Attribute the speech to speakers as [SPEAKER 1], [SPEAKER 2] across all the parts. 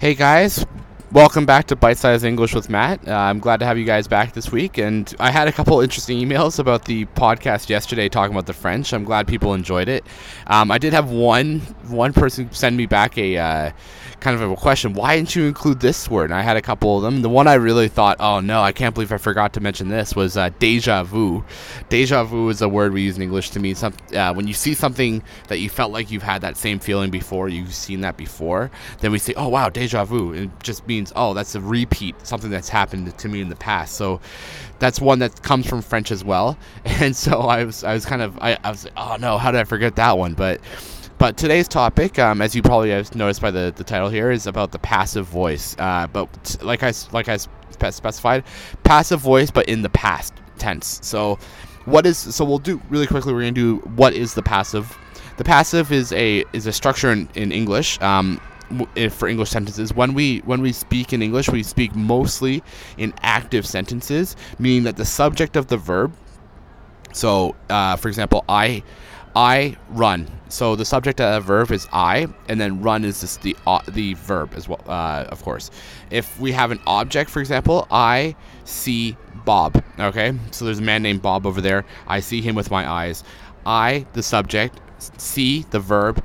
[SPEAKER 1] Hey guys, welcome back to Bite Size English with Matt. Uh, I'm glad to have you guys back this week. And I had a couple interesting emails about the podcast yesterday talking about the French. I'm glad people enjoyed it. Um, I did have one one person send me back a uh, kind of a question. Why didn't you include this word? And I had a couple of them. The one I really thought, oh no, I can't believe I forgot to mention this was uh, deja vu. Deja vu is a word we use in English to mean some, uh, when you see something that you felt like you've had that same feeling before, you've seen that before, then we say, oh wow, deja vu. It just means, oh, that's a repeat, something that's happened to me in the past. So that's one that comes from French as well. And so I was, I was kind of, I, I was like, oh no, how did I forget that one? But but today's topic, um, as you probably have noticed by the, the title here, is about the passive voice. Uh, but like I like I specified, passive voice, but in the past tense. So, what is so we'll do really quickly. We're gonna do what is the passive. The passive is a is a structure in, in English. Um, for English sentences. When we when we speak in English, we speak mostly in active sentences, meaning that the subject of the verb. So, uh, for example, I I run. So the subject of the verb is I, and then run is just the uh, the verb as well, uh, of course. If we have an object, for example, I see Bob. Okay, so there's a man named Bob over there. I see him with my eyes. I, the subject, see the verb,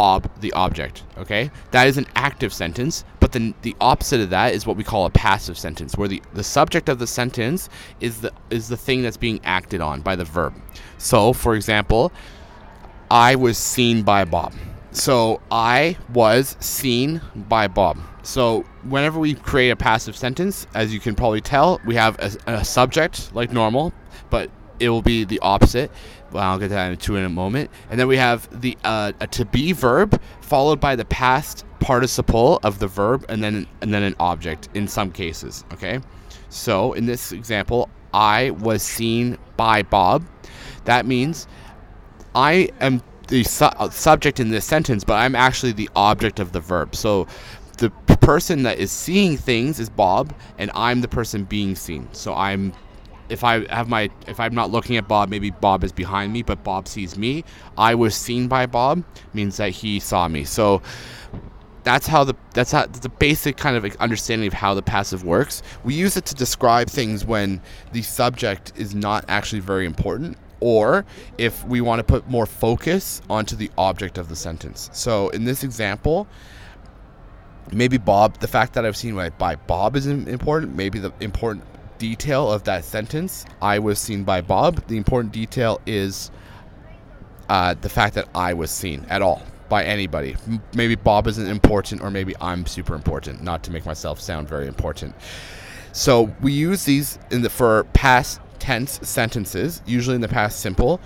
[SPEAKER 1] Bob, the object. Okay, that is an active sentence, but then the opposite of that is what we call a passive sentence, where the, the subject of the sentence is the is the thing that's being acted on by the verb. So, for example, I was seen by Bob. So I was seen by Bob. So whenever we create a passive sentence, as you can probably tell, we have a, a subject like normal, but it will be the opposite. Well, I'll get that into in a moment. And then we have the uh, a to be verb followed by the past participle of the verb, and then and then an object in some cases. Okay. So in this example, I was seen by Bob. That means I am the su- uh, subject in this sentence, but I'm actually the object of the verb. So the person that is seeing things is Bob, and I'm the person being seen. So I'm if I have my if I'm not looking at Bob, maybe Bob is behind me, but Bob sees me. I was seen by Bob means that he saw me. So that's how the that's how the basic kind of understanding of how the passive works. We use it to describe things when the subject is not actually very important or if we want to put more focus onto the object of the sentence. So in this example, maybe Bob, the fact that I've seen by Bob is important, maybe the important detail of that sentence, I was seen by Bob, the important detail is uh, the fact that I was seen at all by anybody. Maybe Bob isn't important, or maybe I'm super important, not to make myself sound very important. So we use these in the for past tense sentences, usually in the past simple,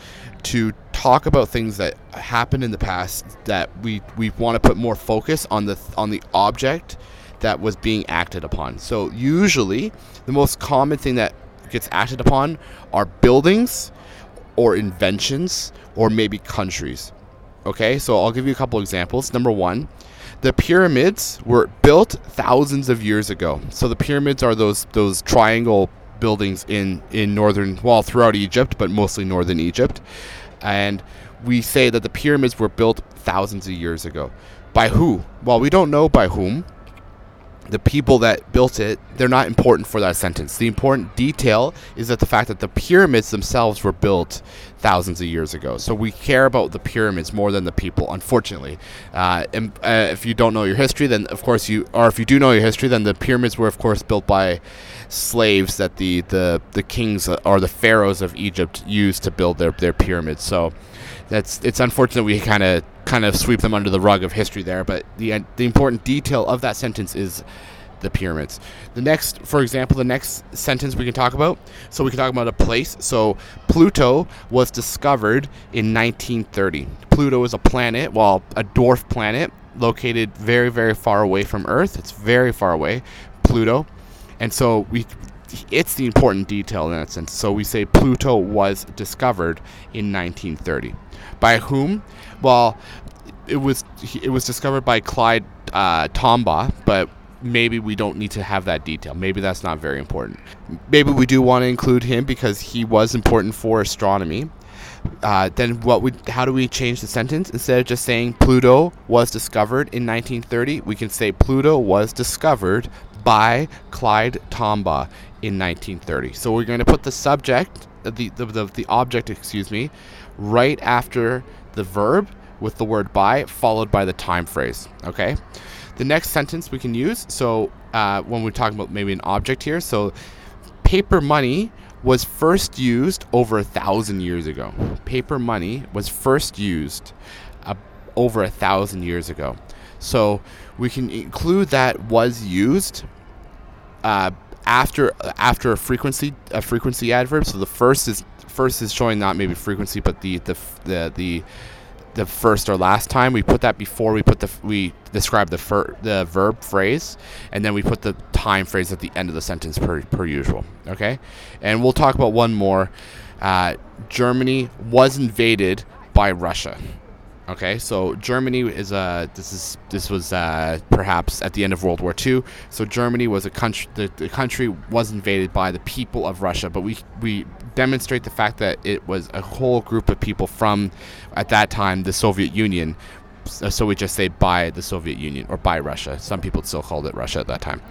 [SPEAKER 1] to talk about things that happened in the past that we we want to put more focus on the on the object that was being acted upon. So usually the most common thing that gets acted upon are buildings or inventions or maybe countries. Okay? So I'll give you a couple examples. Number 1, the pyramids were built thousands of years ago. So the pyramids are those those triangle buildings in in northern, well, throughout Egypt, but mostly northern Egypt, and we say that the pyramids were built thousands of years ago. By who? Well, we don't know by whom. The people that built it, they're not important for that sentence. The important detail is that the fact that the pyramids themselves were built thousands of years ago. So we care about the pyramids more than the people, unfortunately. Uh, and uh, if you don't know your history, then of course you, or if you do know your history, then the pyramids were of course built by slaves that the the the kings uh, or the pharaohs of Egypt used to build their their pyramids. So that's it's unfortunate we kind of kind of sweep them under the rug of history there. But the uh, the important detail of that sentence is the pyramids. The next, for example, the next sentence we can talk about. So we can talk about a place. So Pluto was discovered in 1930. Pluto is a planet, well, a dwarf planet located very, very far away from Earth. It's very far away, Pluto. And so we it's the important detail in that sense. So we say Pluto was discovered in 1930. By whom? Well, it was it was discovered by Clyde uh, Tombaugh, but maybe we don't need to have that detail. Maybe that's not very important. Maybe we do want to include him because he was important for astronomy. Uh, then what we how do we change the sentence instead of just saying Pluto was discovered in 1930 we can say Pluto was discovered by Clyde Tombaugh in 1930 so we're going to put the subject the, the, the, the object excuse me right after the verb with the word by followed by the time phrase okay the next sentence we can use so uh, when we're talking about maybe an object here so paper money was first used over a thousand years ago. Paper money was first used uh, over a thousand years ago. So we can include that was used uh, after after a frequency a frequency adverb. So the first is first is showing not maybe frequency, but the the the, the the first or last time. We put that before we put the we describe the fir- the verb phrase, and then we put the time phrase at the end of the sentence per per usual. Okay, and we'll talk about one more. Uh, Germany was invaded by Russia. Okay, so Germany is a this is this was uh, perhaps at the end of World War II. So Germany was a country. The, the country was invaded by the people of Russia, but we we demonstrate the fact that it was a whole group of people from, at that time, the Soviet Union. Uh, so we just say by the Soviet Union or by Russia. Some people still called it Russia at that time.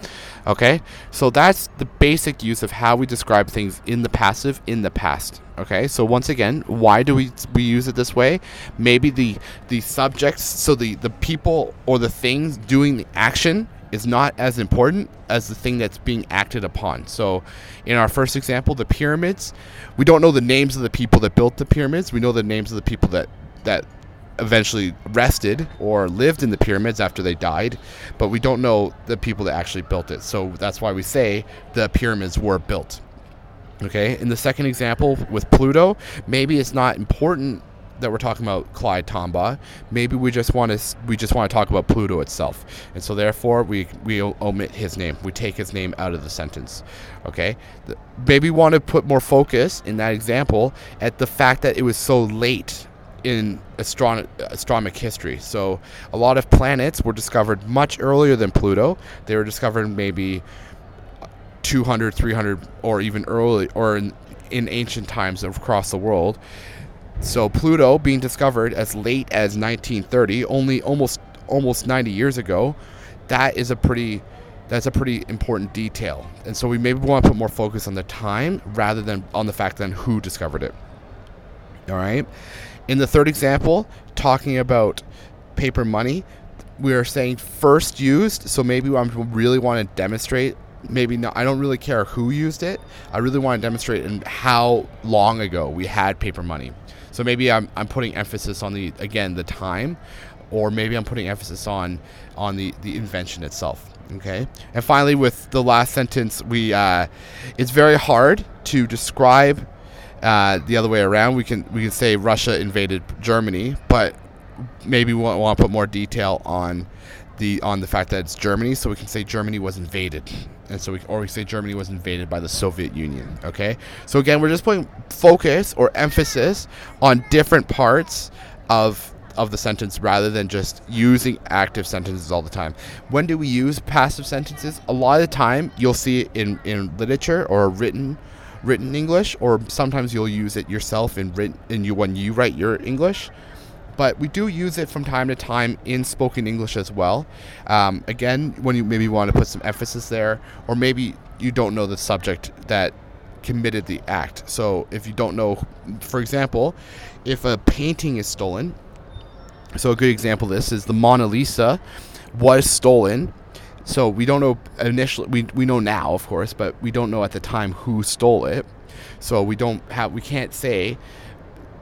[SPEAKER 1] Okay, so that's the basic use of how we describe things in the passive in the past. Okay, so once again, why do we we use it this way? Maybe the the subjects, so the the people or the things doing the action is not as important as the thing that's being acted upon. So, in our first example, the pyramids, we don't know the names of the people that built the pyramids. We know the names of the people that that eventually rested or lived in the pyramids after they died, but we don't know the people that actually built it. So that's why we say the pyramids were built. Okay, in the second example with Pluto, maybe it's not important that we're talking about Clyde Tombaugh. Maybe we just want to we just want to talk about Pluto itself, and so therefore we we omit his name. We take his name out of the sentence. Okay, maybe we want to put more focus in that example at the fact that it was so late in astron- astronomic history. So a lot of planets were discovered much earlier than Pluto. They were discovered maybe 200, 300, or even early, or in, in ancient times across the world. So Pluto being discovered as late as 1930, only almost almost 90 years ago, that is a pretty that's a pretty important detail. And so we maybe want to put more focus on the time rather than on the fact than who discovered it. All right. In the third example, talking about paper money, we are saying first used. So maybe I really want to demonstrate. Maybe not. I don't really care who used it. I really want to demonstrate and how long ago we had paper money. So maybe I'm, I'm putting emphasis on the again the time, or maybe I'm putting emphasis on on the the invention itself. Okay, and finally with the last sentence, we uh, it's very hard to describe uh, the other way around. We can we can say Russia invaded Germany, but maybe we want, to put more detail on the on the fact that it's Germany, so we can say Germany was invaded, and so we or we say Germany was invaded by the Soviet Union. Okay, so again, we're just putting focus or emphasis on different parts of of the sentence rather than just using active sentences all the time. When do we use passive sentences? A lot of the time, you'll see it in in literature or written written English, or sometimes you'll use it yourself in written in you when you write your English but we do use it from time to time in spoken English as well. Um, again, when you maybe want to put some emphasis there, or maybe you don't know the subject that committed the act. So if you don't know, for example, if a painting is stolen, so a good example of this is the Mona Lisa was stolen. So we don't know initially, we, we know now, of course, but we don't know at the time who stole it. So we don't have, we can't say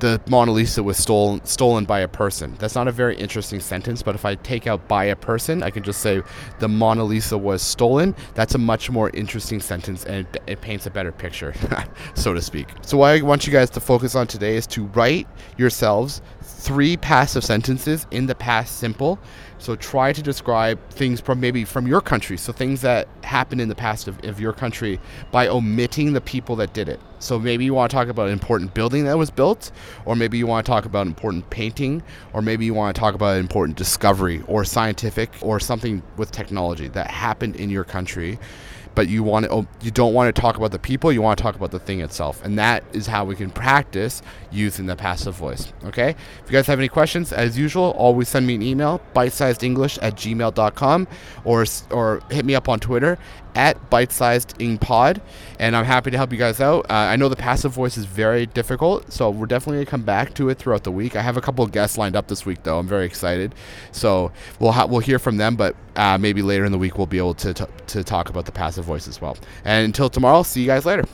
[SPEAKER 1] the Mona Lisa was stolen stolen by a person. That's not a very interesting sentence, but if I take out by a person, I can just say the Mona Lisa was stolen. That's a much more interesting sentence and it, it paints a better picture, so to speak. So what I want you guys to focus on today is to write yourselves three passive sentences in the past simple so try to describe things from maybe from your country, so things that happened in the past of, of, your country by omitting the people that did it. So maybe you want to talk about an important building that was built, or maybe you want to talk about an important painting, or maybe you want to talk about an important discovery or scientific or something with technology that happened in your country. But you want to, oh, you don't want to talk about the people. You want to talk about the thing itself, and that is how we can practice using the passive voice. Okay. If you guys have any questions, as usual, always send me an email, bitesized.english at gmail.com, or or hit me up on Twitter at bitesizedingpod, and I'm happy to help you guys out. Uh, I know the passive voice is very difficult, so we're definitely gonna come back to it throughout the week. I have a couple of guests lined up this week, though. I'm very excited, so we'll ha- we'll hear from them, but uh, maybe later in the week we'll be able to t- to talk about the passive voice as well. And until tomorrow, see you guys later.